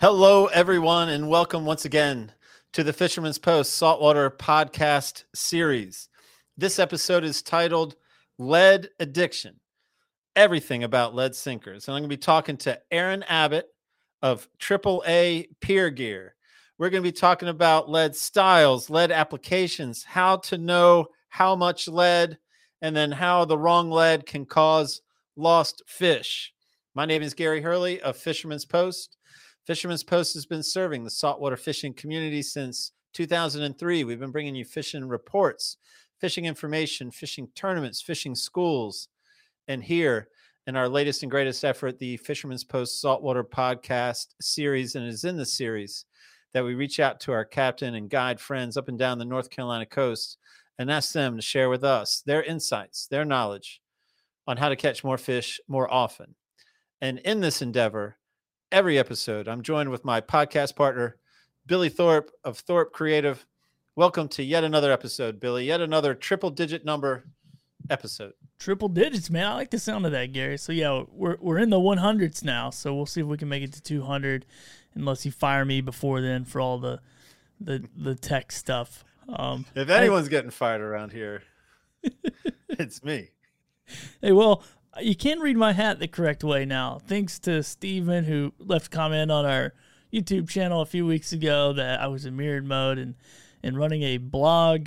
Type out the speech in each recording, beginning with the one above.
Hello, everyone, and welcome once again to the Fisherman's Post Saltwater Podcast Series. This episode is titled Lead Addiction Everything About Lead Sinkers. And I'm going to be talking to Aaron Abbott of AAA Pier Gear. We're going to be talking about lead styles, lead applications, how to know how much lead, and then how the wrong lead can cause lost fish. My name is Gary Hurley of Fisherman's Post. Fisherman's Post has been serving the saltwater fishing community since 2003. We've been bringing you fishing reports, fishing information, fishing tournaments, fishing schools. And here in our latest and greatest effort, the Fisherman's Post Saltwater Podcast series, and is in the series that we reach out to our captain and guide friends up and down the North Carolina coast and ask them to share with us their insights, their knowledge on how to catch more fish more often. And in this endeavor, every episode, I'm joined with my podcast partner, Billy Thorpe of Thorpe Creative. Welcome to yet another episode, Billy. Yet another triple digit number episode. Triple digits, man. I like the sound of that, Gary. So yeah, we're we're in the 100s now. So we'll see if we can make it to 200, unless you fire me before then for all the the the tech stuff. Um, If I- anyone's getting fired around here, it's me. Hey, well, you can read my hat the correct way now. Thanks to Steven who left a comment on our YouTube channel a few weeks ago that I was in mirrored mode and and running a blog,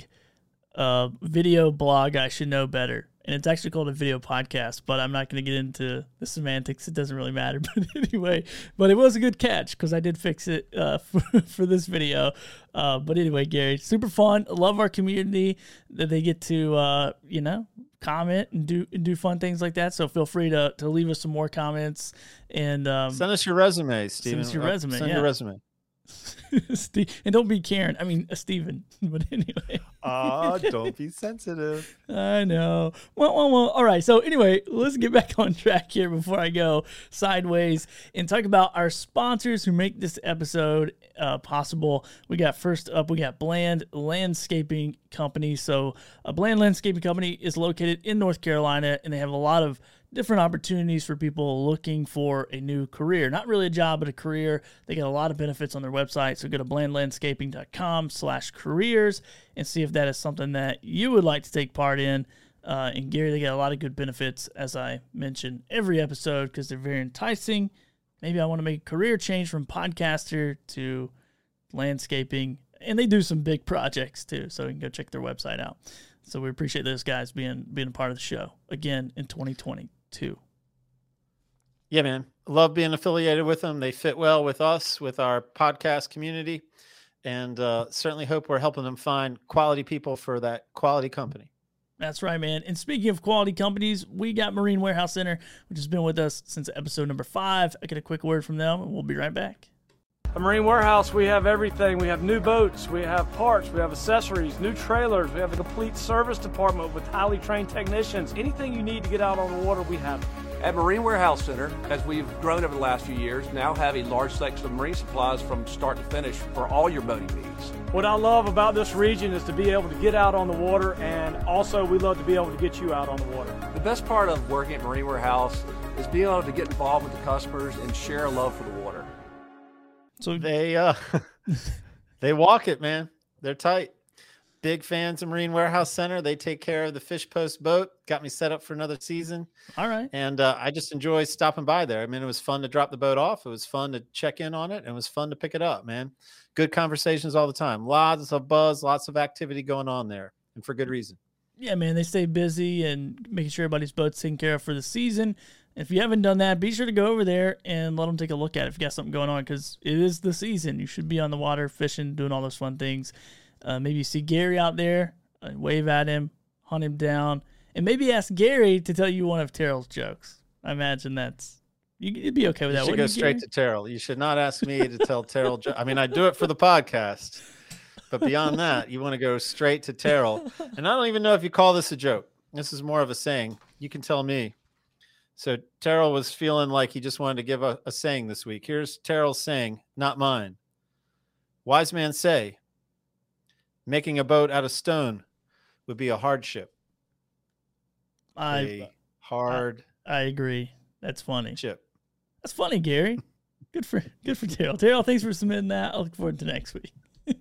uh, video blog. I should know better, and it's actually called a video podcast. But I'm not going to get into the semantics. It doesn't really matter. But anyway, but it was a good catch because I did fix it uh, for, for this video. Uh, but anyway, Gary, super fun. Love our community that they get to uh, you know comment and do and do fun things like that. So feel free to to leave us some more comments and um, Send us your resume, Steven. Send us your Uh, resume, Send yeah. your resume. Ste- and don't be Karen. I mean uh, Steven. But anyway. Ah, don't be sensitive. I know. Well, well, well. All right. So anyway, let's get back on track here before I go sideways and talk about our sponsors who make this episode uh, possible. We got first up, we got Bland Landscaping Company. So, a Bland Landscaping Company is located in North Carolina, and they have a lot of different opportunities for people looking for a new career. Not really a job, but a career. They get a lot of benefits on their website. So go to blandlandscaping.com slash careers and see if that is something that you would like to take part in. Uh, and Gary, they get a lot of good benefits, as I mentioned every episode, because they're very enticing. Maybe I want to make a career change from podcaster to landscaping. And they do some big projects too. So you can go check their website out. So we appreciate those guys being being a part of the show again in 2022. Yeah, man. Love being affiliated with them. They fit well with us, with our podcast community, and uh, certainly hope we're helping them find quality people for that quality company. That's right, man. And speaking of quality companies, we got Marine Warehouse Center, which has been with us since episode number five. I get a quick word from them, and we'll be right back. At Marine Warehouse, we have everything. We have new boats, we have parts, we have accessories, new trailers, we have a complete service department with highly trained technicians. Anything you need to get out on the water, we have. it. At Marine Warehouse Center, as we've grown over the last few years, now have a large section of marine supplies from start to finish for all your boating needs. What I love about this region is to be able to get out on the water, and also we love to be able to get you out on the water. The best part of working at Marine Warehouse is being able to get involved with the customers and share a love for the. So They uh, they walk it, man. They're tight. Big fans of Marine Warehouse Center. They take care of the Fish Post boat. Got me set up for another season. all right. And uh, I just enjoy stopping by there. I mean, it was fun to drop the boat off. It was fun to check in on it. And it was fun to pick it up, man. Good conversations all the time. Lots of buzz, lots of activity going on there, and for good reason. Yeah, man, they stay busy and making sure everybody's boat's taken care of for the season. If you haven't done that, be sure to go over there and let them take a look at it if you got something going on because it is the season. You should be on the water fishing, doing all those fun things. Uh, maybe you see Gary out there, uh, wave at him, hunt him down, and maybe ask Gary to tell you one of Terrell's jokes. I imagine that's you, you'd be okay with You that. should go you, straight Gary? to Terrell. You should not ask me to tell Terrell. Jo- I mean, I do it for the podcast, but beyond that, you want to go straight to Terrell. And I don't even know if you call this a joke. This is more of a saying. You can tell me. So Terrell was feeling like he just wanted to give a, a saying this week. Here's Terrell's saying, not mine. Wise man say, making a boat out of stone would be a hardship. I a hard I agree. That's funny. chip. That's funny, Gary. Good for good for Terrell. Terrell, thanks for submitting that. I look forward to next week.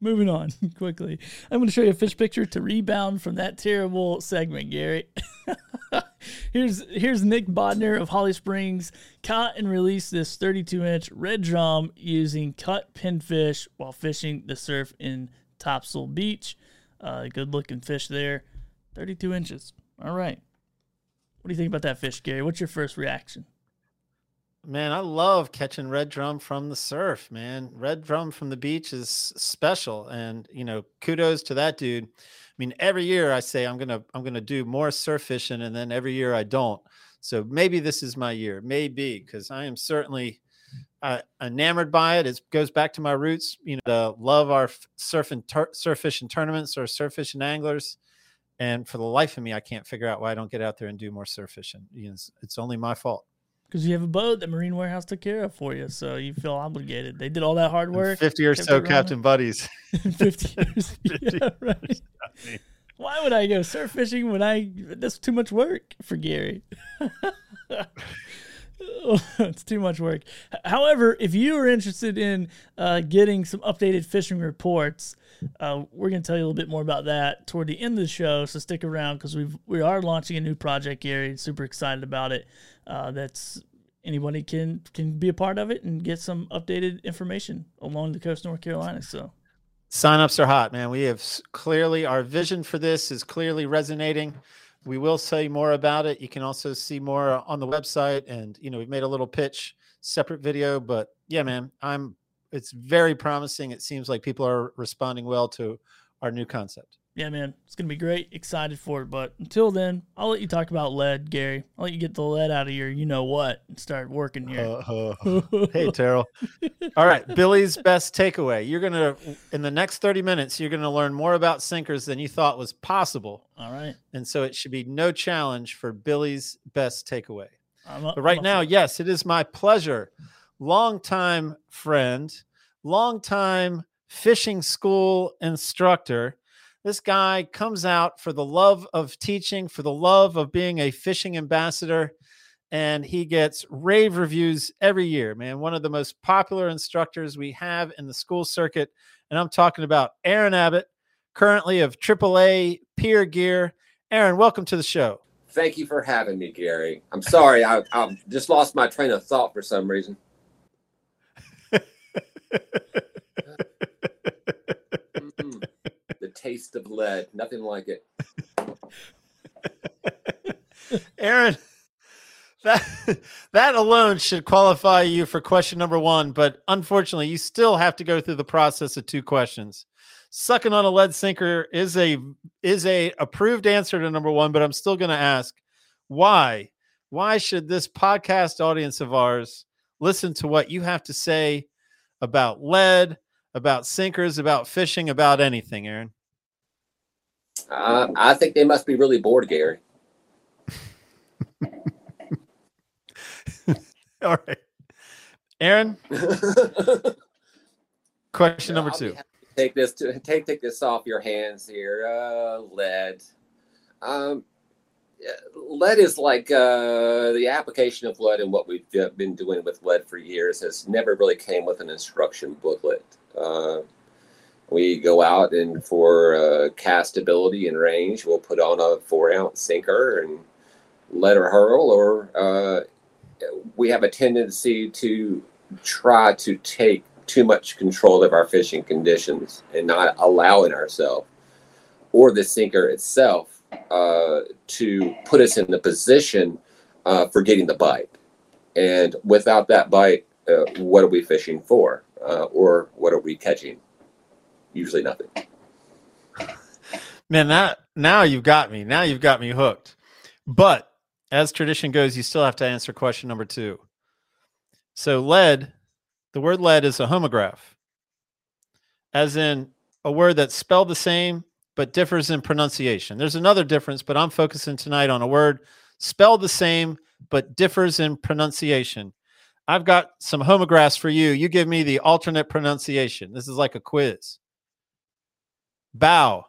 Moving on quickly. I'm going to show you a fish picture to rebound from that terrible segment, Gary. here's here's Nick Bodner of Holly Springs caught and released this 32 inch red drum using cut pinfish while fishing the surf in Topsail Beach. Uh, good looking fish there. 32 inches. All right. What do you think about that fish, Gary? What's your first reaction? Man, I love catching red drum from the surf, man. Red drum from the beach is special and, you know, kudos to that dude. I mean, every year I say I'm going to I'm going to do more surf fishing and then every year I don't. So maybe this is my year. Maybe cuz I am certainly uh, enamored by it. It goes back to my roots, you know, love our surf and tur- surf fishing tournaments or surf fishing anglers. And for the life of me, I can't figure out why I don't get out there and do more surf fishing. It's only my fault. Because you have a boat that Marine Warehouse took care of for you, so you feel obligated. They did all that hard And work. 50 or so captain buddies. 50 years. yeah, right. Why would I go surf fishing when I that's too much work for Gary? it's too much work. However, if you are interested in uh, getting some updated fishing reports, uh, we're going to tell you a little bit more about that toward the end of the show. So stick around because we we are launching a new project, Gary. Super excited about it. Uh, that's anybody can can be a part of it and get some updated information along the coast of North Carolina. So. Signups are hot, man. We have clearly our vision for this is clearly resonating. We will say more about it. You can also see more on the website, and you know we've made a little pitch, separate video. But yeah, man, I'm. It's very promising. It seems like people are responding well to our new concept. Yeah, man, it's gonna be great. Excited for it. But until then, I'll let you talk about lead, Gary. I'll let you get the lead out of your, you know what, and start working here. Uh, hey, Terrell. All right, Billy's best takeaway. You're gonna in the next 30 minutes, you're gonna learn more about sinkers than you thought was possible, All right. and so it should be no challenge for Billy's best takeaway. I'm up, But right now, yes, it is my pleasure. Longtime friend, longtime fishing school instructor. This guy comes out for the love of teaching, for the love of being a fishing ambassador, and he gets rave reviews every year, man. One of the most popular instructors we have in the school circuit. And I'm talking about Aaron Abbott, currently of AAA Pier Gear. Aaron, welcome to the show. Thank you for having me, Gary. I'm sorry, I, I just lost my train of thought for some reason. The taste of lead, nothing like it. Aaron, that that alone should qualify you for question number one, but unfortunately, you still have to go through the process of two questions. Sucking on a lead sinker is a is a approved answer to number one, but I'm still going to ask why. Why should this podcast audience of ours listen to what you have to say about lead, about sinkers, about fishing, about anything, Aaron? Uh, I think they must be really bored, Gary. All right, Aaron. Question number I'll two. Take this to take take this off your hands here. Uh, lead. Um, lead is like uh, the application of lead and what we've been doing with lead for years has never really came with an instruction booklet. Uh, we go out and for uh, castability and range, we'll put on a four ounce sinker and let her hurl, or uh, we have a tendency to try to take too much control of our fishing conditions and not allowing ourselves or the sinker itself uh, to put us in the position uh, for getting the bite. And without that bite, uh, what are we fishing for? Uh, or what are we catching? Usually nothing. Man, that now you've got me. Now you've got me hooked. But as tradition goes, you still have to answer question number two. So lead, the word lead is a homograph, as in a word that's spelled the same but differs in pronunciation. There's another difference, but I'm focusing tonight on a word spelled the same but differs in pronunciation. I've got some homographs for you. You give me the alternate pronunciation. This is like a quiz. Bow,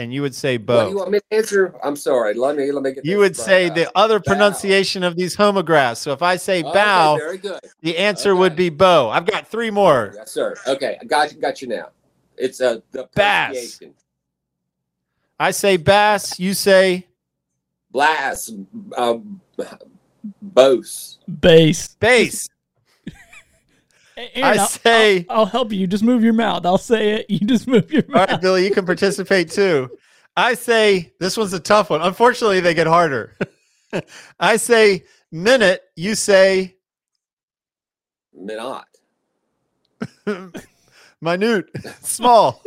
and you would say What do you want me to answer? I'm sorry. Let me let me get. You would say out. the other Bow. pronunciation of these homographs. So if I say Okay, bow, very good. the answer would be bow. I've got three more. Yes, sir. Okay, I got you. Got you now. It's uh, the Bass. pronunciation. I say bass, you say Blast. Um, Bose. Base. bass. A- Aaron, I I'll- say- I'll, I'll help you. Just move your mouth. I'll say it. You just move your mouth. right, Billy, you can participate too. I say this one's a tough one. Unfortunately, they get harder. I say minute, you say Minot. minute, small.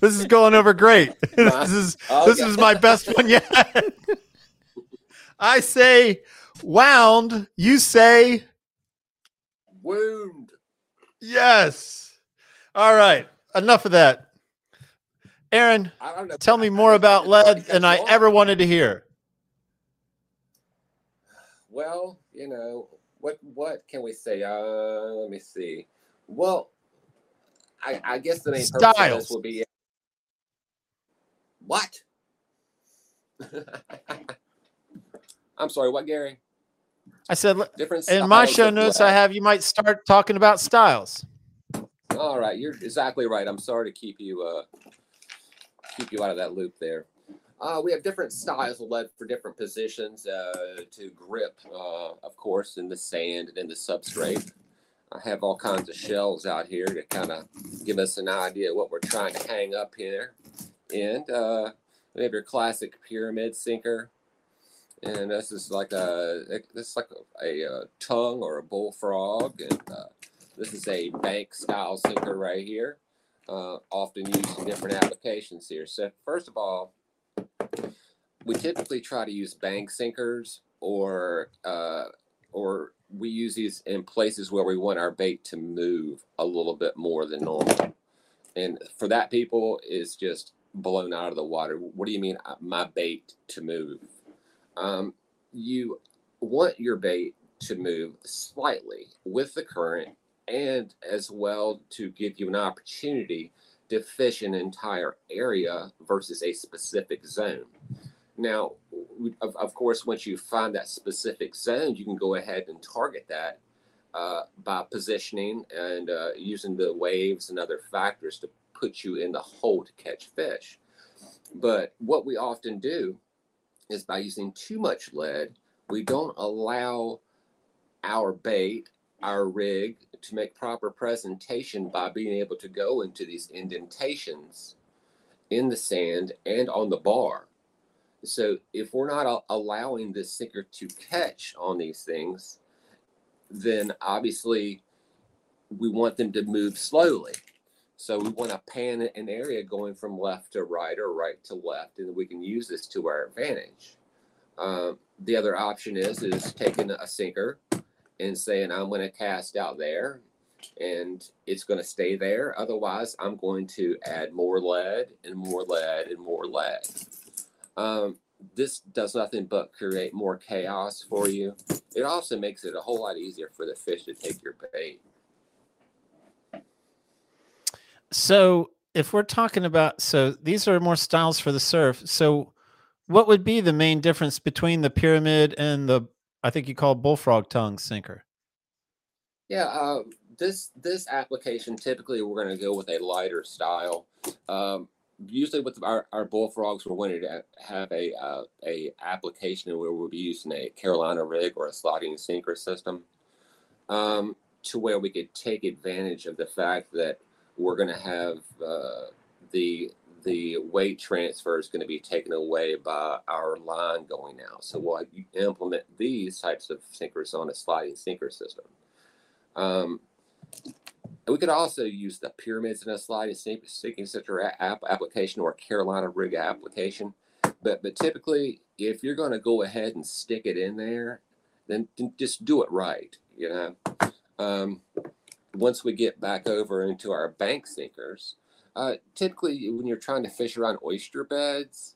this is going over great. this is oh, this is my best one yet. I say wound, you say Wound. yes. All right, enough of that. Aaron, I don't know. tell me more about lead than I ever wanted to hear. Well, you know what? What can we say? Uh, let me see. Well, I, I guess the main purpose Styles. will be what? I'm sorry. What, Gary? I said Different. in my show notes. I have you might start talking about styles. All right, you're exactly right. I'm sorry to keep you uh keep you out of that loop there. Uh, we have different styles of lead for different positions uh, to grip, uh, of course, in the sand and in the substrate. I have all kinds of shells out here to kind of give us an idea of what we're trying to hang up here. And uh, we have your classic pyramid sinker. And this is like a this is like a, a, uh tongue or a bullfrog, and uh, this is a bank style sinker right here, uh, often used in different applications here. So first of all, we typically try to use bank sinkers or uh, or we use these in places where we want our bait to move a little bit more than normal. And for that, people is just blown out of the water. What do you mean, uh, my bait to move? Um, you want your bait to move slightly with the current and as well to give you an opportunity to fish an entire area versus a specific zone. Now, of, of course, once you find that specific zone, you can go ahead and target that uh, by positioning and uh, using the waves and other factors to put you in the hole to catch fish. But what we often do is by using too much lead, we don't allow our bait, our rig, to make proper presentation by being able to go into these indentations in the sand and on the bar. So if we're not allowing the sinker to catch on these things, then obviously we want them to move slowly. So we want to pan an area going from left to right or right to left, and we can use this to our advantage. Um, the other option is is taking a sinker and saying I'm going to cast out there, and it's going to stay there. Otherwise, I'm going to add more lead and more lead and more lead. Um, this does nothing but create more chaos for you. It also makes it a whole lot easier for the fish to take your bait. So if we're talking about, so these are more styles for the surf. So what would be the main difference between the pyramid and the, I think you call bullfrog tongue sinker? Yeah, uh, this this application typically we're going to go with a lighter style. Um, usually with our, our bullfrogs, we're going to have a uh, a application where we'll be using a Carolina rig or a sliding sinker system, um, to where we could take advantage of the fact that we're going to have uh, the the weight transfer is going to be taken away by our line going out. So we'll implement these types of sinkers on a sliding sinker system. Um, we could also use the pyramids in a sliding sink- sinking center app application or Carolina rig application. But but typically, if you're going to go ahead and stick it in there, then, then just do it right. You know. Um, once we get back over into our bank sinkers, uh, typically when you're trying to fish around oyster beds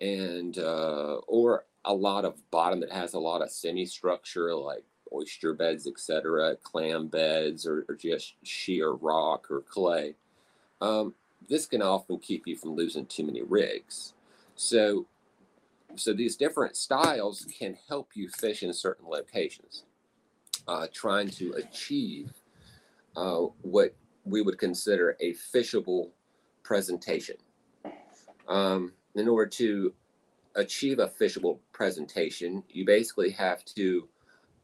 and uh, or a lot of bottom that has a lot of semi-structure like oyster beds, etc., clam beds, or, or just sheer rock or clay. Um, this can often keep you from losing too many rigs. So, so these different styles can help you fish in certain locations, uh, trying to achieve uh, what we would consider a fishable presentation. Um, in order to achieve a fishable presentation, you basically have to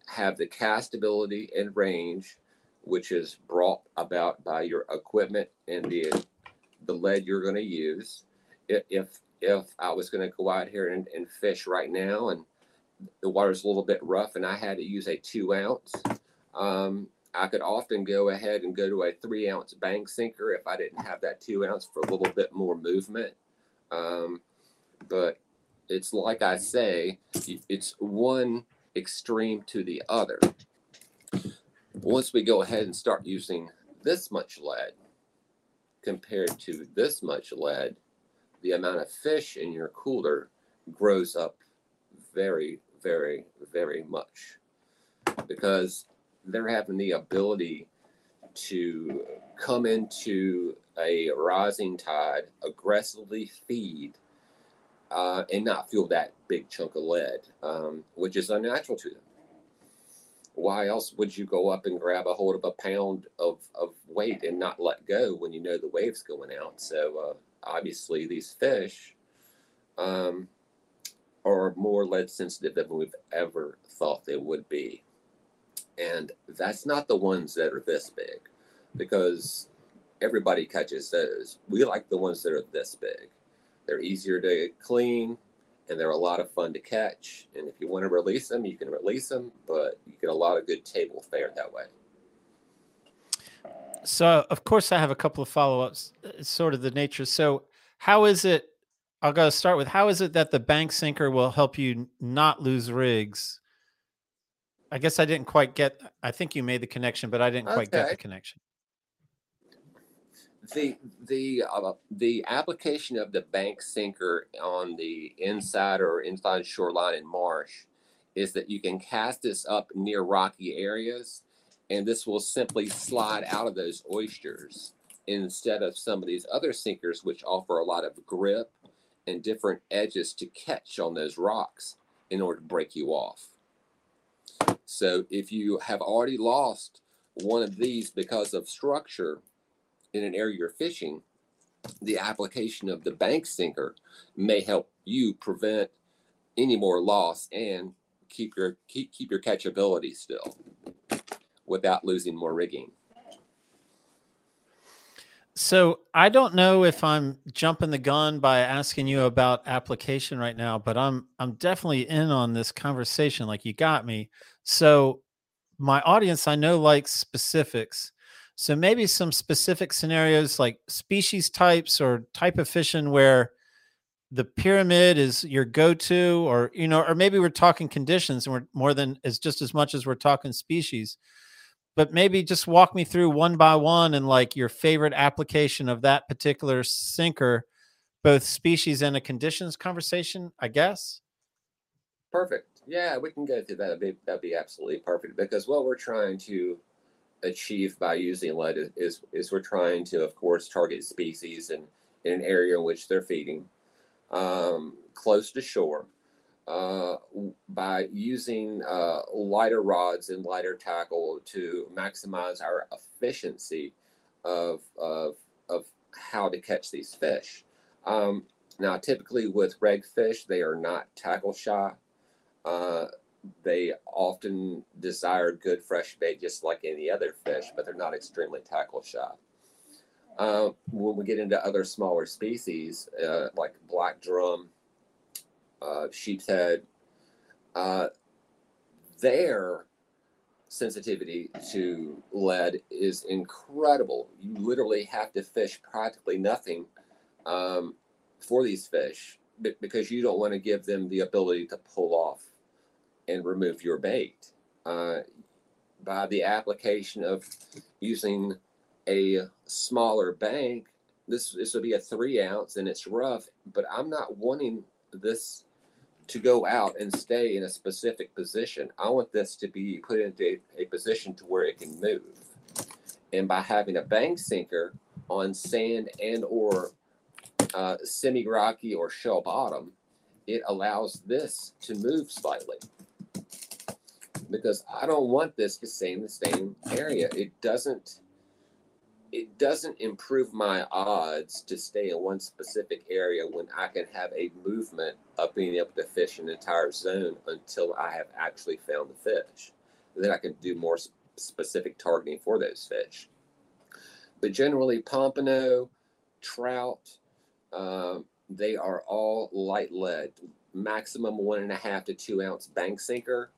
have the castability and range, which is brought about by your equipment and the the lead you're going to use. If if I was going to go out here and, and fish right now and the water's a little bit rough and I had to use a two ounce, um, I could often go ahead and go to a three ounce bank sinker if I didn't have that two ounce for a little bit more movement. Um, but it's like I say, it's one extreme to the other. Once we go ahead and start using this much lead compared to this much lead, the amount of fish in your cooler grows up very, very, very much because they're having the ability to come into a rising tide, aggressively feed, uh, and not feel that big chunk of lead, um, which is unnatural to them. Why else would you go up and grab a hold of a pound of, of weight and not let go when you know the wave's going out? So, uh, obviously, these fish um, are more lead sensitive than we've ever thought they would be. And that's not the ones that are this big because everybody catches those. We like the ones that are this big. They're easier to clean and they're a lot of fun to catch. And if you want to release them, you can release them, but you get a lot of good table fare that way. So, of course, I have a couple of follow ups, uh, sort of the nature. So, how is it? I'll go start with how is it that the bank sinker will help you not lose rigs? I guess I didn't quite get. I think you made the connection, but I didn't quite get the connection. the the uh, the application of the bank sinker on the inside or inside shoreline and marsh is that you can cast this up near rocky areas and this will simply slide out of those oysters instead of some of these other sinkers which offer a lot of grip and different edges to catch on those rocks in order to break you off so if you have already lost one of these because of structure in an area you're fishing, the application of the bank sinker may help you prevent any more loss and keep your keep keep your catchability still without losing more rigging. So, I don't know if I'm jumping the gun by asking you about application right now, but I'm I'm definitely in on this conversation. Like you got me. So, my audience I know likes specifics. So maybe some specific scenarios like species types or type of fishing where the pyramid is your go-to or you know or maybe we're talking conditions and we're more than as just as much as we're talking species but maybe just walk me through one by one and like your favorite application of that particular sinker both species and a conditions conversation i guess Perfect. Yeah, we can go through that. That'd be, that'd be absolutely perfect because what we're trying to achieve by using lead is, is, we're trying to, of course, target species in, in an area in which they're feeding um, close to shore uh, by using uh, lighter rods and lighter tackle to maximize our efficiency of, of, of how to catch these fish. Um, now, typically with redfish, they are not tackle shy. Uh, they often desire good fresh bait just like any other fish, but they're not extremely tackle shy. Uh, when we get into other smaller species uh, like black drum, uh, sheep's uh, their sensitivity to lead is incredible. You literally have to fish practically nothing um, for these fish be- because you don't want to give them the ability to pull off and remove your bait. Uh, by the application of using a smaller bank, this this would be a three ounce and it's rough, but I'm not wanting this to go out and stay in a specific position. I want this to be put into a, position to where it can move. And by having a bank sinker on sand and or uh, semi-rocky or shell bottom, it allows this to move slightly. Because I don't want this to stay in the same area. It doesn't it doesn't improve my odds to stay in one specific area when I can have a movement of being able to fish an entire zone until I have actually found the fish. Then I can do more specific targeting for those fish. But generally, pompano, trout, um, they are all light lead, maximum one and a half to two ounce bank sinker.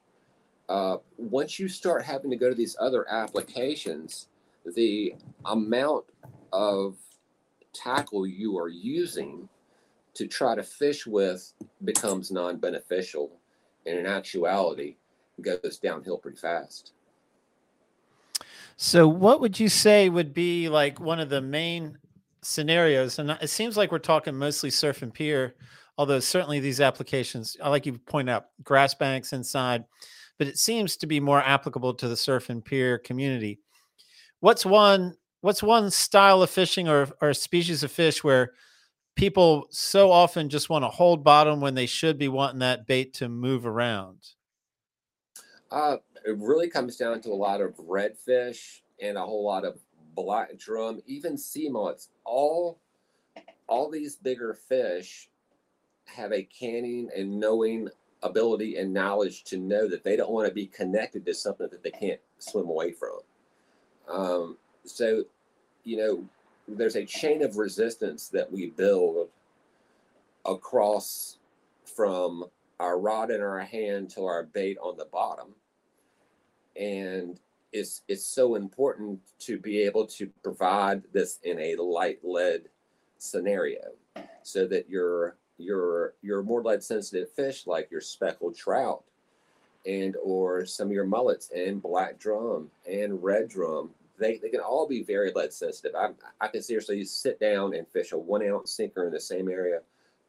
Uh, once you start having to go to these other applications, the amount of tackle you are using to try to fish with becomes non beneficial. And in actuality, goes downhill pretty fast. So, what would you say would be like one of the main scenarios? And it seems like we're talking mostly surf and pier, although certainly these applications, I like you point out grass banks inside, but it seems to be more applicable to the surf and pier community. What's one what's one style of fishing or or species of fish where people so often just want to hold bottom when they should be wanting that bait to move around? Uh, it really comes down to a lot of redfish and a whole lot of black drum, even sea moths. All, all these bigger fish have a canning and knowing ability and knowledge to know that they don't want to be connected to something that they can't swim away from. Um, so, you know, there's a chain of resistance that we build across from our rod in our hand to our bait on the bottom. And it's it's so important to be able to provide this in a light lead scenario so that your your your more lead sensitive fish like your speckled trout and or some of your mullets and black drum and red drum they, they can all be very lead sensitive. I, I can seriously sit down and fish a one ounce sinker in the same area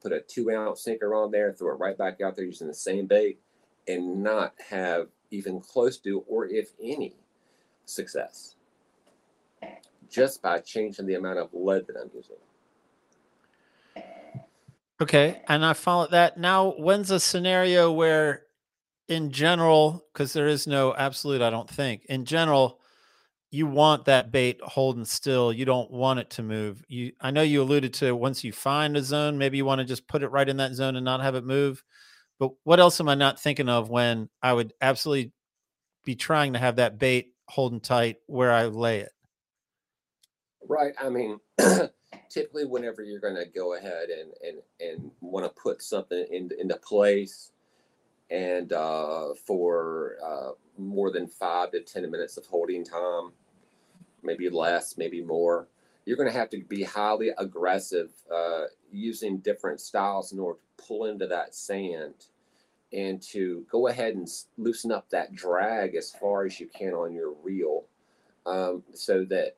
put a two ounce sinker on there throw it right back out there using the same bait and not have even close to or if any success. Just by changing the amount of lead that i'm using. Okay, and I follow that. Now, when's a scenario where, in general, because there is no absolute, I don't think, in general, you want that bait holding still. You don't want it to move. You, I know you alluded to once you find a zone, maybe you want to just put it right in that zone and not have it move. But what else am I not thinking of when I would absolutely be trying to have that bait holding tight where I lay it? Right. I mean, typically, whenever you're going to go ahead and and and want to put something in, into place, and uh, for uh, more than five to ten minutes of holding time, maybe less, maybe more, you're going to have to be highly aggressive, uh, using different styles in order to pull into that sand, and to go ahead and loosen up that drag as far as you can on your reel, um, so that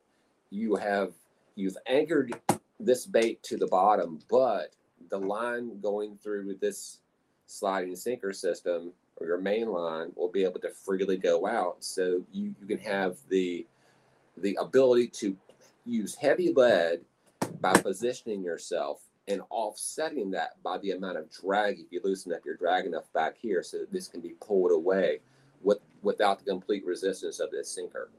you have you've anchored this bait to the bottom, but the line going through this sliding sinker system or your main line will be able to freely go out. So you, you can have the the ability to use heavy lead by positioning yourself and offsetting that by the amount of drag if you loosen up your drag enough back here so that this can be pulled away with without the complete resistance of this sinker.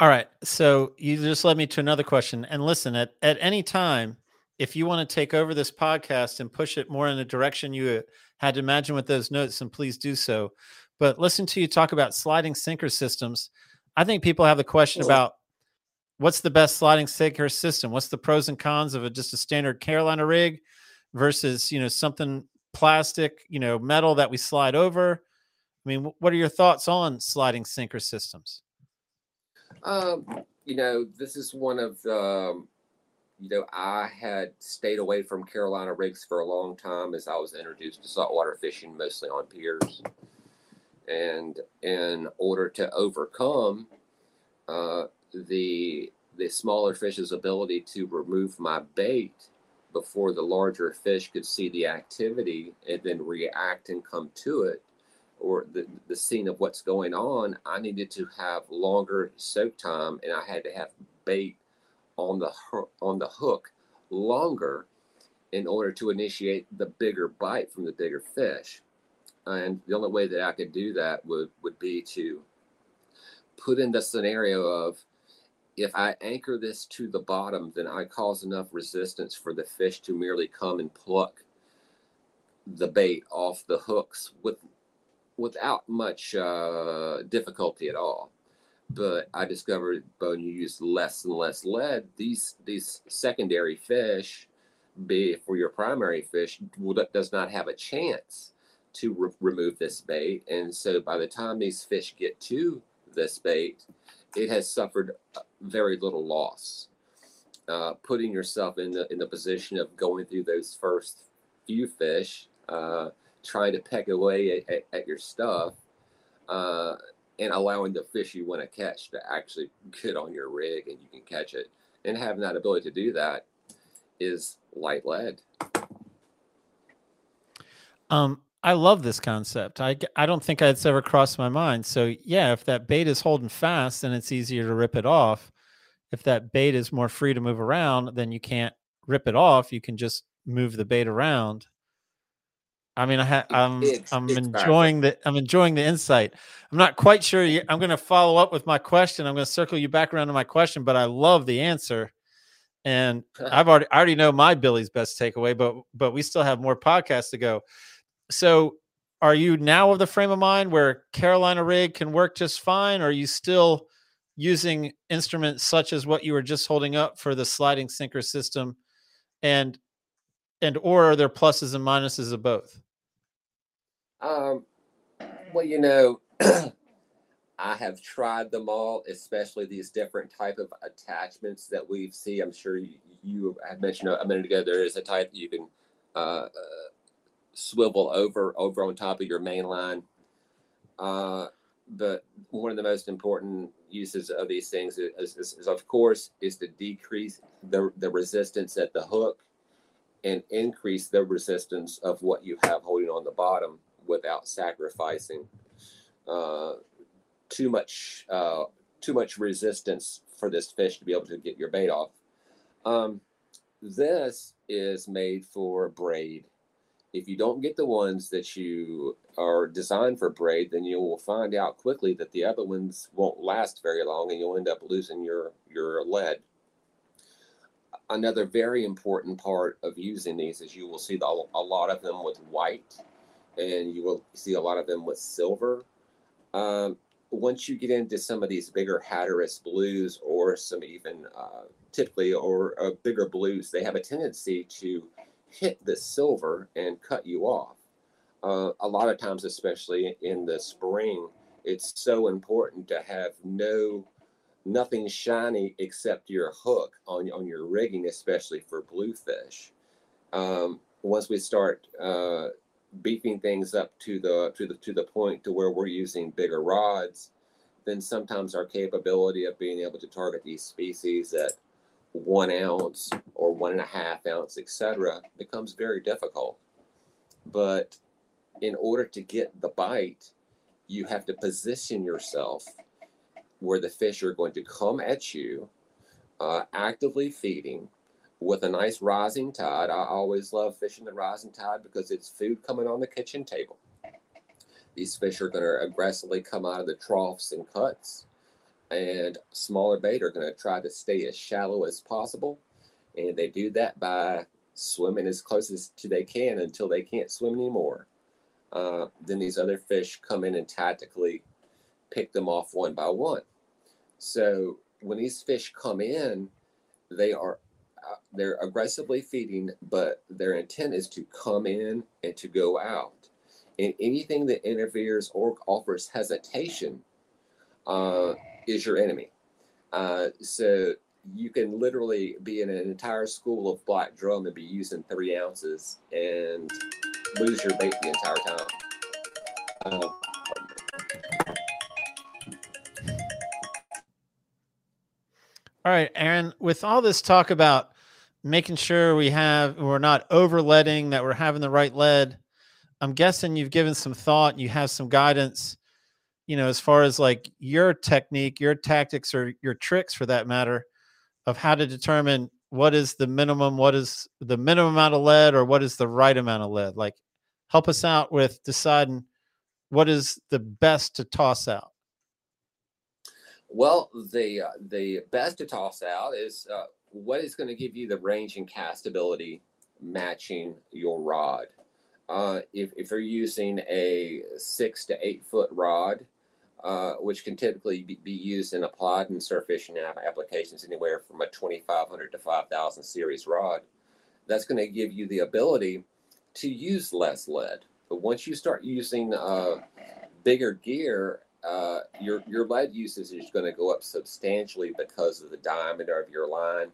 All right. So you just led me to another question. And listen, at, at any time, if you want to take over this podcast and push it more in the direction you had to imagine with those notes, then please do so. But listen to you talk about sliding sinker systems. I think people have the question about what's the best sliding sinker system? What's the pros and cons of a, just a standard Carolina rig versus, you know, something plastic, you know, metal that we slide over? I mean, what are your thoughts on sliding sinker systems? Um, you know, this is one of the, um, you know, I had stayed away from Carolina rigs for a long time as I was introduced to saltwater fishing, mostly on piers. And in order to overcome uh, the the smaller fish's ability to remove my bait before the larger fish could see the activity and then react and come to it, or the, the scene of what's going on, I needed to have longer soak time and I had to have bait on the on the hook longer in order to initiate the bigger bite from the bigger fish. And the only way that I could do that would would be to put in the scenario of if I anchor this to the bottom, then I cause enough resistance for the fish to merely come and pluck the bait off the hooks with without much uh, difficulty at all. But I discovered when you use less and less lead, these these secondary fish, be for your primary fish, does not have a chance to re- remove this bait, and so by the time these fish get to this bait, it has suffered very little loss. Uh, putting yourself in the in the position of going through those first few fish, uh, trying to peck away at, at, at your stuff, uh, and allowing the fish you want to catch to actually get on your rig and you can catch it. And having that ability to do that is light lead. Um, I love this concept. I, I don't think it's ever crossed my mind. So yeah, if that bait is holding fast, then it's easier to rip it off. If that bait is more free to move around, then you can't rip it off. You can just move the bait around. I mean, I ha- I'm Ex- I'm exactly. enjoying the I'm enjoying the insight. I'm not quite sure. You, I'm going to follow up with my question. I'm going to circle you back around to my question, but I love the answer. And I've already I already know my Billy's best takeaway, but but we still have more podcasts to go. So are you now of the frame of mind where Carolina rig can work just fine? Or are you still using instruments such as what you were just holding up for the sliding sinker system? And and or are there pluses and minuses of both? Um, well, you know, I have tried them all, especially these different type of attachments that we see. I'm sure you, you mentioned a minute ago. There is a type that you can uh, uh, swivel over over on top of your main line. Uh, but one of the most important uses of these things is, is, is, of course, is to decrease the the resistance at the hook and increase the resistance of what you have holding on the bottom without sacrificing uh, too much uh, too much resistance for this fish to be able to get your bait off. Um, this is made for braid. If you don't get the ones that you are designed for braid, then you will find out quickly that the other ones won't last very long, and you'll end up losing your your lead another very important part of using these is you will see the, a lot of them with white and you will see a lot of them with silver. Um, once you get into some of these bigger Hatteras blues or some even uh, typically or uh, bigger blues, they have a tendency to hit the silver and cut you off. Uh, a lot of times, especially in the spring, it's so important to have no nothing shiny except your hook on on your rigging, especially for bluefish. Um, once we start uh, beefing things up to the to the to the point to where we're using bigger rods, then sometimes our capability of being able to target these species at one ounce or one and a half ounce, etc., becomes very difficult. But in order to get the bite, you have to position yourself where the fish are going to come at you, uh, actively feeding with a nice rising tide. I always love fishing the rising tide because it's food coming on the kitchen table. These fish are going to aggressively come out of the troughs and cuts, and smaller bait are going to try to stay as shallow as possible. And they do that by swimming as close as they can until they can't swim anymore. Uh, then these other fish come in and tactically pick them off one by one. So when these fish come in, they are uh, they're aggressively feeding, but their intent is to come in and to go out. And anything that interferes or offers hesitation uh, is your enemy. Uh, so you can literally be in an entire school of black drum and be using three ounces and lose your bait the entire time. Uh, All right, Aaron, with all this talk about making sure we have we're not over leading, that we're having the right lead, I'm guessing you've given some thought, you have some guidance, you know, as far as like your technique, your tactics or your tricks for that matter of how to determine what is the minimum, what is the minimum amount of lead, or what is the right amount of lead? Like, help us out with deciding what is the best to toss out. Well, the uh, the best to toss out is uh, what is going to give you the range and castability matching your rod. Uh, if, if you're using a six to eight foot rod, uh, which can typically be, be used in applied and surf fishing applications anywhere from a 2500 to 5000 series rod, that's going to give you the ability to use less lead. But once you start using uh, bigger gear, uh, your your lead usage is going to go up substantially because of the diameter of your line.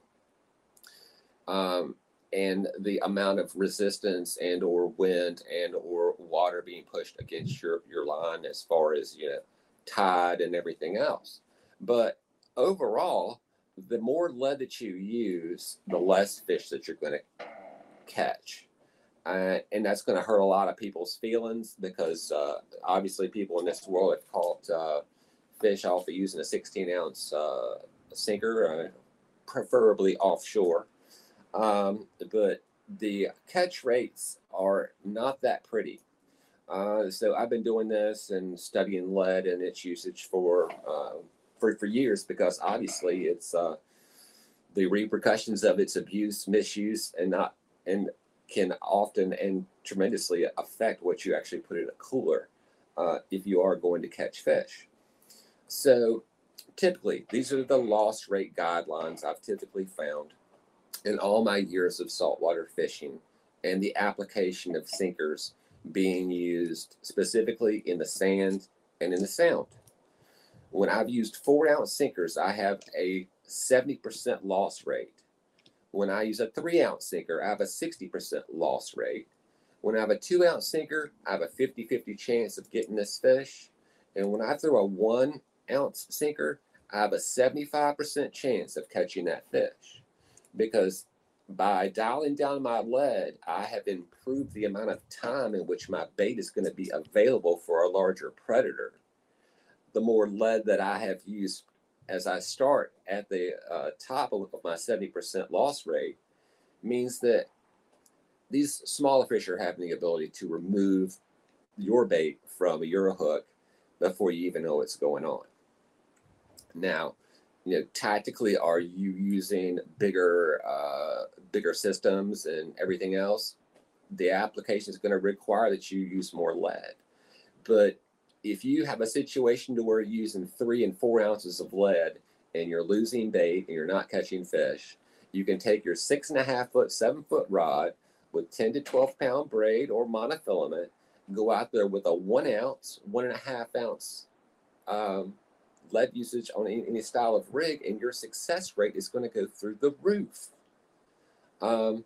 Um, and the amount of resistance and or wind and or water being pushed against your your line as far as you know tide and everything else. But overall the more lead that you use the less fish that you're going to catch. Uh, and that's going to hurt a lot of people's feelings because uh, obviously people in this world have caught uh, fish off of using a 16 ounce uh, sinker uh, preferably offshore. Um, but the catch rates are not that pretty. Uh, so I've been doing this and studying lead and its usage for uh, for for years because obviously it's uh, the repercussions of its abuse, misuse, and not and can often and tremendously affect what you actually put in a cooler uh, if you are going to catch fish. So typically, these are the loss rate guidelines I've typically found in all my years of saltwater fishing and the application of sinkers being used specifically in the sand and in the sound. When I've used four ounce sinkers, I have a 70% loss rate. When I use a three ounce sinker, I have a 60% loss rate. When I have a two ounce sinker, I have a 50 50 chance of getting this fish. And when I throw a one ounce sinker, I have a 75% chance of catching that fish because by dialing down my lead, I have improved the amount of time in which my bait is going to be available for a larger predator. The more lead that I have used as I start at the uh, top of, my 70% loss rate means that these smaller fish are having the ability to remove your bait from your hook before you even know what's going on. Now, you know tactically are you using bigger uh, bigger systems and everything else? The application is going to require that you use more lead. But if you have a situation to where you're using three and four ounces of lead and you're losing bait and you're not catching fish you can take your six and a half foot seven foot rod with 10 to 12 pound braid or monofilament go out there with a one ounce one and a half ounce um, lead usage on any, any style of rig, and your success rate is going to go through the roof. Um,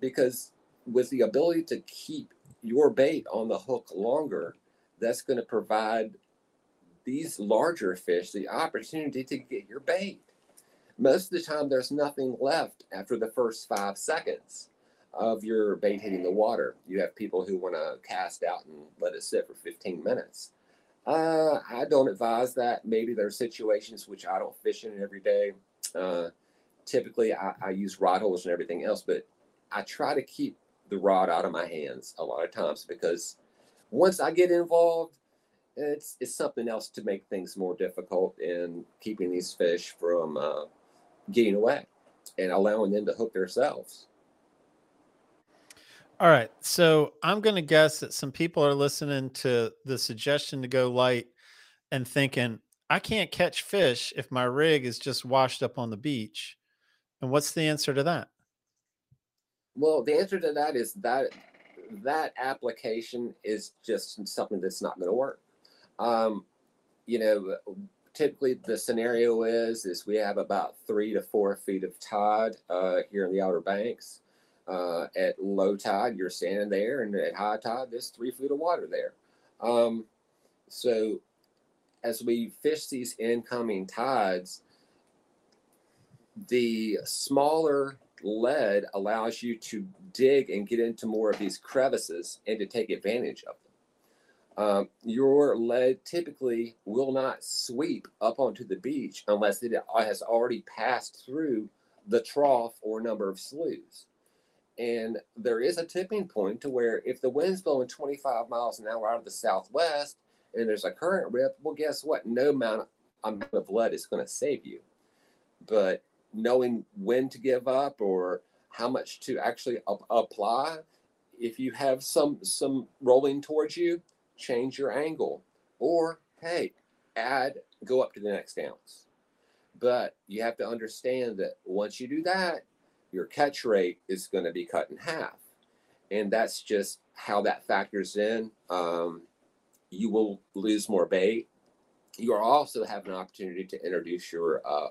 because with the ability to keep your bait on the hook longer, that's going to provide these larger fish the opportunity to get your bait. Most of the time, there's nothing left after the first five seconds of your bait hitting the water. You have people who want to cast out and let it sit for 15 minutes. Uh, I don't advise that. Maybe there are situations which I don't fish in every day. Uh, typically, I, I use rod holders and everything else, but I try to keep the rod out of my hands a lot of times because once I get involved, it's it's something else to make things more difficult in keeping these fish from uh, getting away and allowing them to hook themselves. All right. So I'm going to guess that some people are listening to the suggestion to go light and thinking, I can't catch fish if my rig is just washed up on the beach. And what's the answer to that? Well, the answer to that is that that application is just something that's not going to work. Um, you know, typically the scenario is is we have about three to four feet of tide uh, here in the Outer Banks. Uh, at low tide, you're standing there, and at high tide, there's three feet of water there. Um, so, as we fish these incoming tides, the smaller lead allows you to dig and get into more of these crevices and to take advantage of them. Um, your lead typically will not sweep up onto the beach unless it has already passed through the trough or number of sloughs. And there is a tipping point to where if the wind's blowing 25 miles an hour out of the southwest and there's a current rip, well, guess what? No amount of lead is going to save you. But knowing when to give up or how much to actually up- apply, if you have some some rolling towards you, change your angle, or hey, add go up to the next ounce. But you have to understand that once you do that, your catch rate is going to be cut in half, and that's just how that factors in. Um, you will lose more bait. You also have an opportunity to introduce your uh,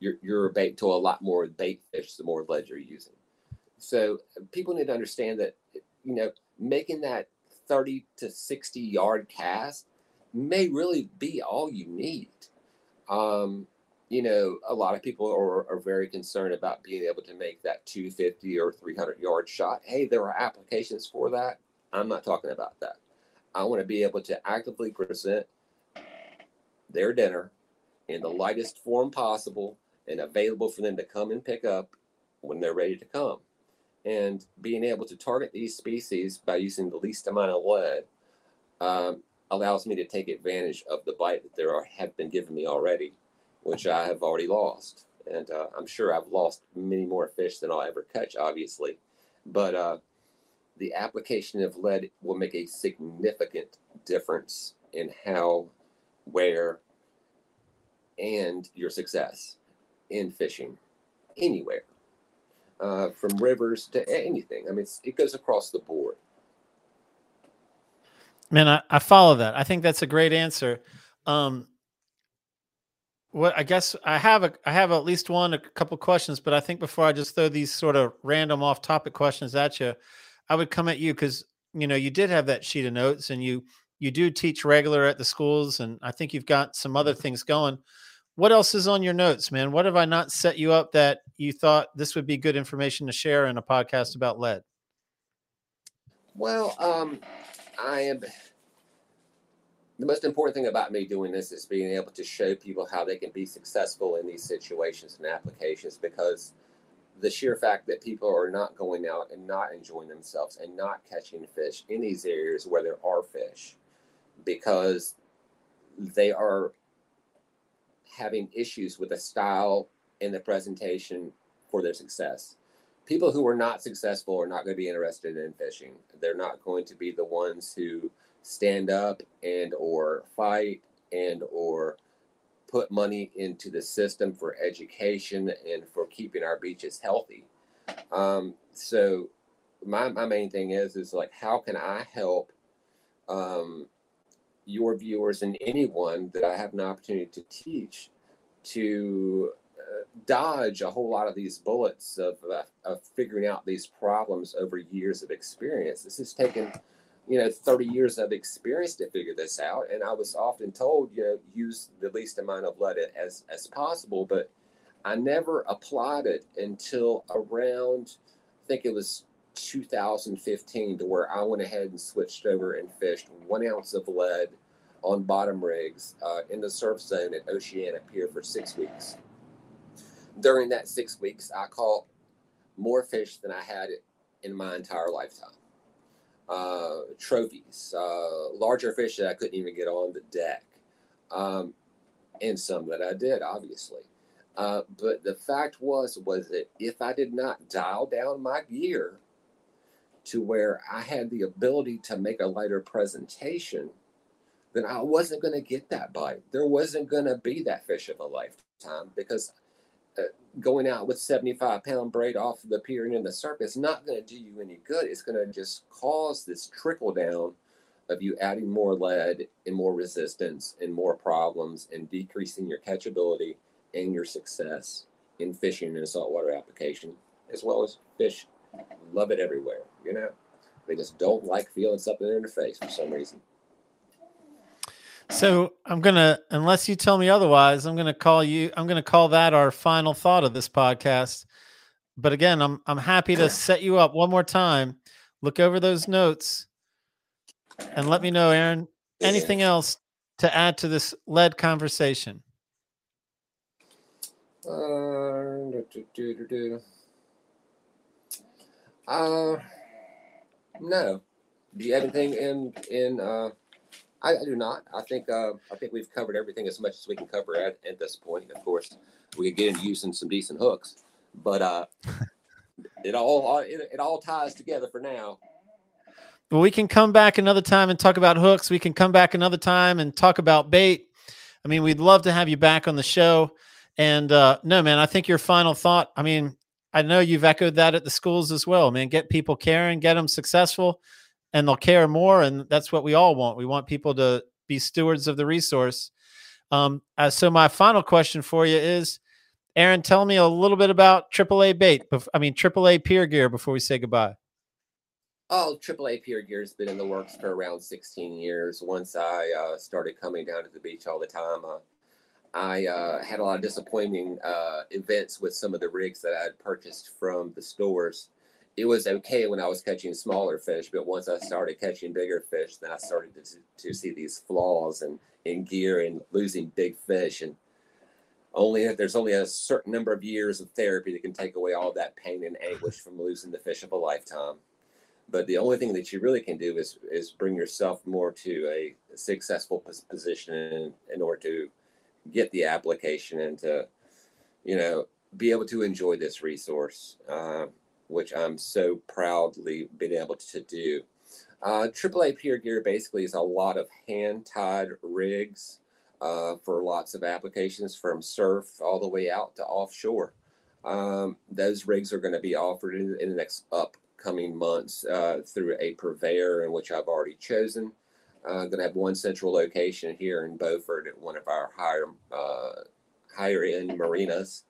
your your bait to a lot more bait fish the more lead you're using. So people need to understand that you know making that 30 to 60 yard cast may really be all you need. Um, you know, a lot of people are, are very concerned about being able to make that 250 or 300 yard shot. Hey, there are applications for that. I'm not talking about that. I want to be able to actively present their dinner in the lightest form possible and available for them to come and pick up when they're ready to come. And being able to target these species by using the least amount of lead um, allows me to take advantage of the bite that there are, have been given me already, which I have already lost. And uh, I'm sure I've lost many more fish than I'll ever catch, obviously. But uh, the application of lead will make a significant difference in how, where, and your success in fishing anywhere, uh, from rivers to anything. I mean, it goes across the board. Man, I, I follow that. I think that's a great answer. Um, what I guess I have a I have at least one a couple questions, but I think before I just throw these sort of random off topic questions at you, I would come at you because you know you did have that sheet of notes and you you do teach regular at the schools and I think you've got some other things going. What else is on your notes, man? What have I not set you up that you thought this would be good information to share in a podcast about lead? Well, um, I am. The most important thing about me doing this is being able to show people how they can be successful in these situations and applications because the sheer fact that people are not going out and not enjoying themselves and not catching fish in these areas where there are fish because they are having issues with the style and the presentation for their success. People who are not successful are not going to be interested in fishing. They're not going to be the ones who stand up and or fight and or put money into the system for education and for keeping our beaches healthy. Um, so my, my main thing is is like how can I help um, your viewers and anyone that I have an opportunity to teach to uh, dodge a whole lot of these bullets of, uh, of figuring out these problems over years of experience. This has taken, you know, 30 years of experience to figure this out. And I was often told, you know, use the least amount of lead as, as possible, but I never applied it until around, I think it was 2015 to where I went ahead and switched over and fished one ounce of lead on bottom rigs uh, in the surf zone at Oceana Pier for six weeks. During that six weeks, I caught more fish than I had in my entire lifetime. Uh, trophies, uh, larger fish that I couldn't even get on the deck, um, and some that I did, obviously. Uh, but the fact was, was that if I did not dial down my gear to where I had the ability to make a lighter presentation, then I wasn't going to get that bite. There wasn't going to be that fish of a lifetime because Uh, going out with 75 pound braid off the pier and in the surf is not going to do you any good. It's going to just cause this trickle down of you adding more lead and more resistance and more problems and decreasing your catchability and your success in fishing in saltwater application, as well as fish love it everywhere. You know, they just don't like feeling something in their face for some reason. So I'm gonna, unless you tell me otherwise, I'm gonna call you. I'm gonna call that our final thought of this podcast. But again, I'm I'm happy to set you up one more time. Look over those notes, and let me know, Aaron. Anything else to add to this lead conversation? Uh, do, do, do, do. Uh, no. Do you have anything in in? Uh, I, I do not. I think uh, I think we've covered everything as much as we can cover at, at this point. Of course, we could get into using some decent hooks, but uh, it all it, it all ties together for now. Well, we can come back another time and talk about hooks. We can come back another time and talk about bait. I mean, we'd love to have you back on the show. And uh, no, man, I think your final thought. I mean, I know you've echoed that at the schools as well, man. Get people caring, get them successful, and they'll care more. And that's what we all want. We want people to be stewards of the resource. Um, uh, so my final question for you is, Aaron, tell me a little bit about AAA bait. I mean, AAA Pier Gear before we say goodbye. Oh, AAA Pier Gear's been in the works for around 16 years. Once I uh, started coming down to the beach all the time, uh, I uh, had a lot of disappointing uh, events with some of the rigs that I had purchased from the stores. It was okay when I was catching smaller fish, but once I started catching bigger fish, then I started to, to see these flaws in, in gear and losing big fish. And only there's only a certain number of years of therapy that can take away all that pain and anguish from losing the fish of a lifetime but the only thing that you really can do is is bring yourself more to a successful position in, in order to get the application and to you know be able to enjoy this resource uh, which i'm so proudly been able to do uh, AAA Pier Gear basically is a lot of hand tied rigs uh, for lots of applications from surf all the way out to offshore. Um, those rigs are going to be offered in, in the next upcoming months uh, through a purveyor in which I've already chosen. Uh, going to have one central location here in Beaufort at one of our higher uh, higher end marinas.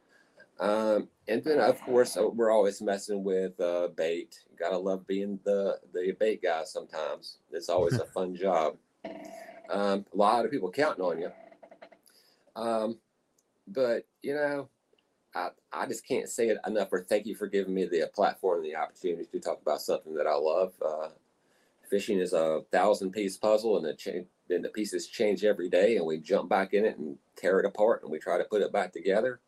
Um, and then, of course, uh, we're always messing with uh, bait. Gotta love being the the bait guy. Sometimes it's always a fun job. Um, a lot of people counting on you. Um, but you know, I I just can't say it enough. Or thank you for giving me the platform and the opportunity to talk about something that I love. Uh, fishing is a thousand piece puzzle, and the cha- and the pieces change every day, and we jump back in it and tear it apart, and we try to put it back together.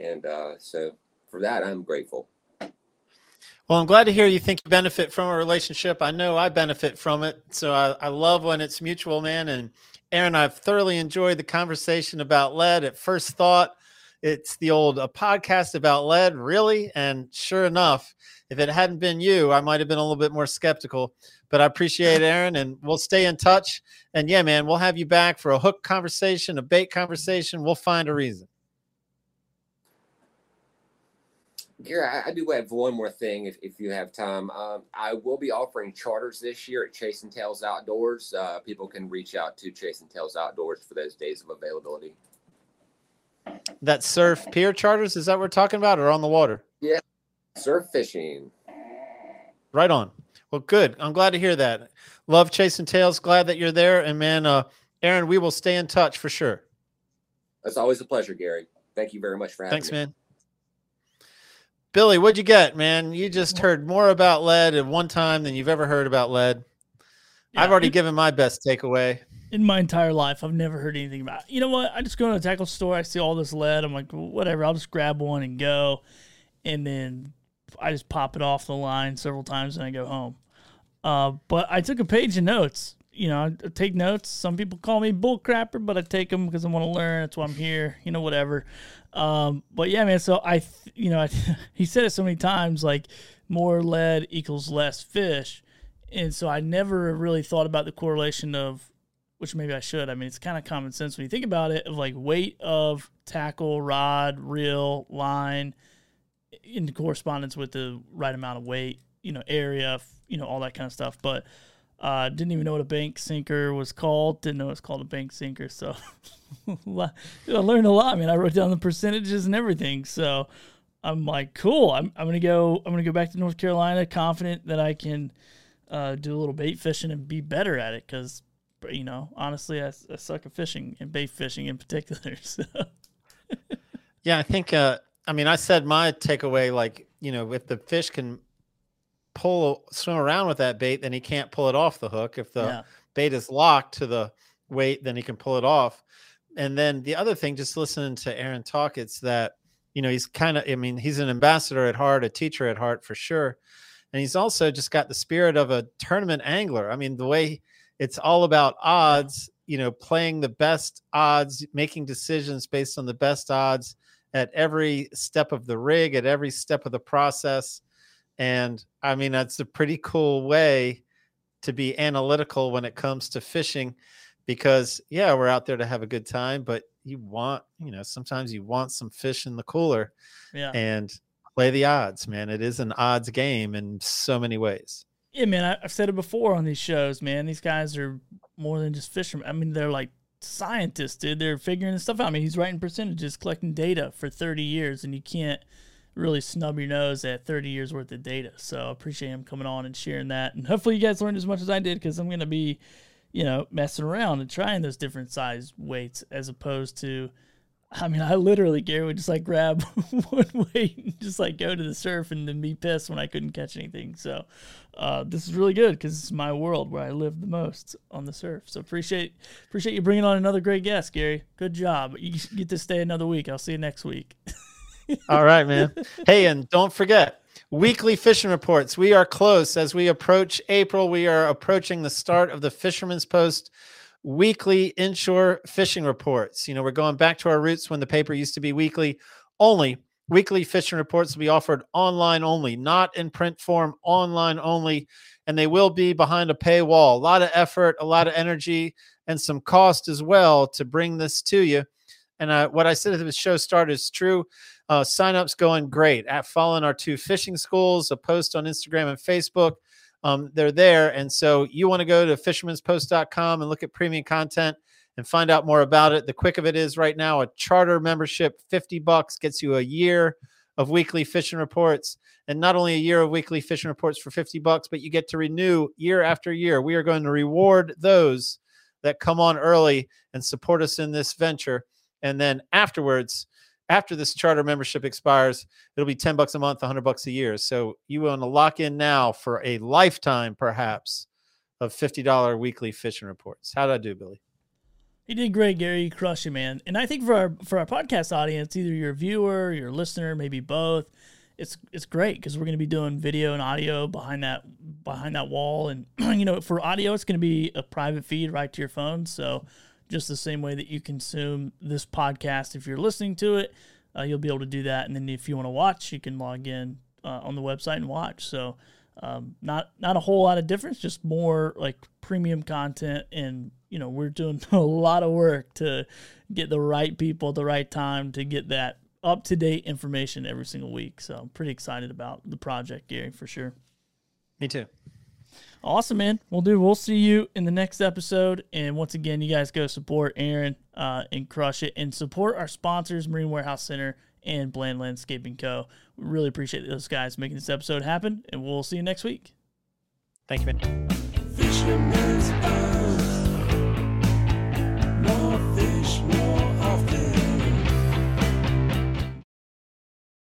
And uh, so for that, I'm grateful. Well, I'm glad to hear you think you benefit from a relationship. I know I benefit from it. So I, I love when it's mutual, man. And Aaron, I've thoroughly enjoyed the conversation about lead. At first thought, it's the old a podcast about lead, really. And sure enough, if it hadn't been you, I might have been a little bit more skeptical. But I appreciate Aaron, and we'll stay in touch. And yeah, man, we'll have you back for a hook conversation, a bait conversation. We'll find a reason. Gary, I, I do have one more thing if, if you have time. Um, I will be offering charters this year at Chasing Tails Outdoors. Uh, people can reach out to Chasing Tails Outdoors for those days of availability. That surf pier charters, is that what we're talking about, or on the water? Yeah, surf fishing. Right on. Well, good. I'm glad to hear that. Love chasing tails. Glad that you're there. And man, uh, Aaron, we will stay in touch for sure. It's always a pleasure, Gary. Thank you very much for having Thanks, me. Thanks, man. Billy, what'd you get, man? You just heard more about lead at one time than you've ever heard about lead. I've already it- given my best takeaway. in my entire life, I've never heard anything about. It. You know what? I just go to a tackle store. I see all this lead. I'm like, whatever. I'll just grab one and go, and then I just pop it off the line several times and I go home. Uh, but I took a page of notes. You know, I take notes. Some people call me bull crapper, but I take them because I want to learn. That's why I'm here. You know, whatever. Um, but yeah, man. So I, you know, I, he said it so many times, like more lead equals less fish, and so I never really thought about the correlation of which maybe I should. I mean, it's kind of common sense when you think about it of like weight of tackle, rod, reel, line in correspondence with the right amount of weight, you know, area, you know, all that kind of stuff. But uh, didn't even know what a bank sinker was called. Didn't know it's called a bank sinker. So I learned a lot. I mean, I wrote down the percentages and everything. So I'm like, cool. I'm, I'm gonna go. I'm gonna go back to North Carolina, confident that I can uh, do a little bait fishing and be better at it. Because you know, honestly, I, I suck at fishing and bait fishing in particular. So Yeah, I think. Uh, I mean, I said my takeaway, like you know, if the fish can pull swim around with that bait, then he can't pull it off the hook. If the yeah, bait is locked to the weight, then he can pull it off. And then the other thing, just listening to Aaron talk, it's that you know, he's kind of, I mean, he's an ambassador at heart, a teacher at heart for sure. And he's also just got the spirit of a tournament angler. I mean, the way it's all about odds, you know, playing the best odds, making decisions based on the best odds at every step of the rig, at every step of the process. And I mean, that's a pretty cool way to be analytical when it comes to fishing because, yeah, we're out there to have a good time, but you want, you know, sometimes you want some fish in the cooler Yeah. and play the odds, man. It is an odds game in so many ways. Yeah, man, I, I've said it before on these shows, man. These guys are more than just fishermen. I mean, they're like scientists, dude. They're figuring this stuff out. I mean, he's writing percentages, collecting data for 30 years, and you can't really snub your nose at 30 years worth of data. So I appreciate him coming on and sharing that. And hopefully you guys learned as much as I did because I'm going to be, you know, messing around and trying those different size weights as opposed to. I mean, I literally, Gary, would just like grab one weight and just like go to the surf and then be pissed when I couldn't catch anything. So, uh, this is really good because it's my world where I live the most on the surf. So appreciate appreciate you bringing on another great guest, Gary. Good job. You get to stay another week. I'll see you next week. All right, man. Hey, and don't forget weekly fishing reports. We are close as we approach April. We are approaching the start of the Fisherman's Post weekly inshore fishing reports. You know, we're going back to our roots when the paper used to be weekly only. Weekly fishing reports will be offered online only, not in print form, online only, and they will be behind a paywall. A lot of effort, a lot of energy, and some cost as well to bring this to you. And uh, what I said at the show start is true. Uh, signups going great at following our two fishing schools, a post on Instagram and Facebook. Um, they're there. And so you want to go to fishermanspost.com and look at premium content and find out more about it. The quick of it is right now a charter membership, 50 bucks gets you a year of weekly fishing reports. And not only a year of weekly fishing reports for 50 bucks, but you get to renew year after year. We are going to reward those that come on early and support us in this venture. And then afterwards, after this charter membership expires, it'll be 10 bucks a month, 100 bucks a year. So you want to lock in now for a lifetime, perhaps, of $50 weekly fishing reports. How did I do, Billy? You did great, Gary. You crushed it, man. And I think for our for our podcast audience, either your viewer, your listener, maybe both, it's it's great because we're going to be doing video and audio behind that behind that wall. And you know, for audio, it's going to be a private feed right to your phone. So just the same way that you consume this podcast, if you're listening to it, uh, you'll be able to do that. And then if you want to watch, you can log in uh, on the website and watch. So um, not not a whole lot of difference, just more like premium content. And you know, we're doing a lot of work to get the right people at the right time to get that up to date information every single week. So I'm pretty excited about the project, Gary, for sure. Me too. Awesome, man. Well, dude, we'll see you in the next episode. And once again, you guys go support Aaron uh, and crush it and support our sponsors, Marine Warehouse Center and Bland Landscaping Co. We really appreciate those guys making this episode happen. And we'll see you next week. Thank you, man. Fisherman's Post.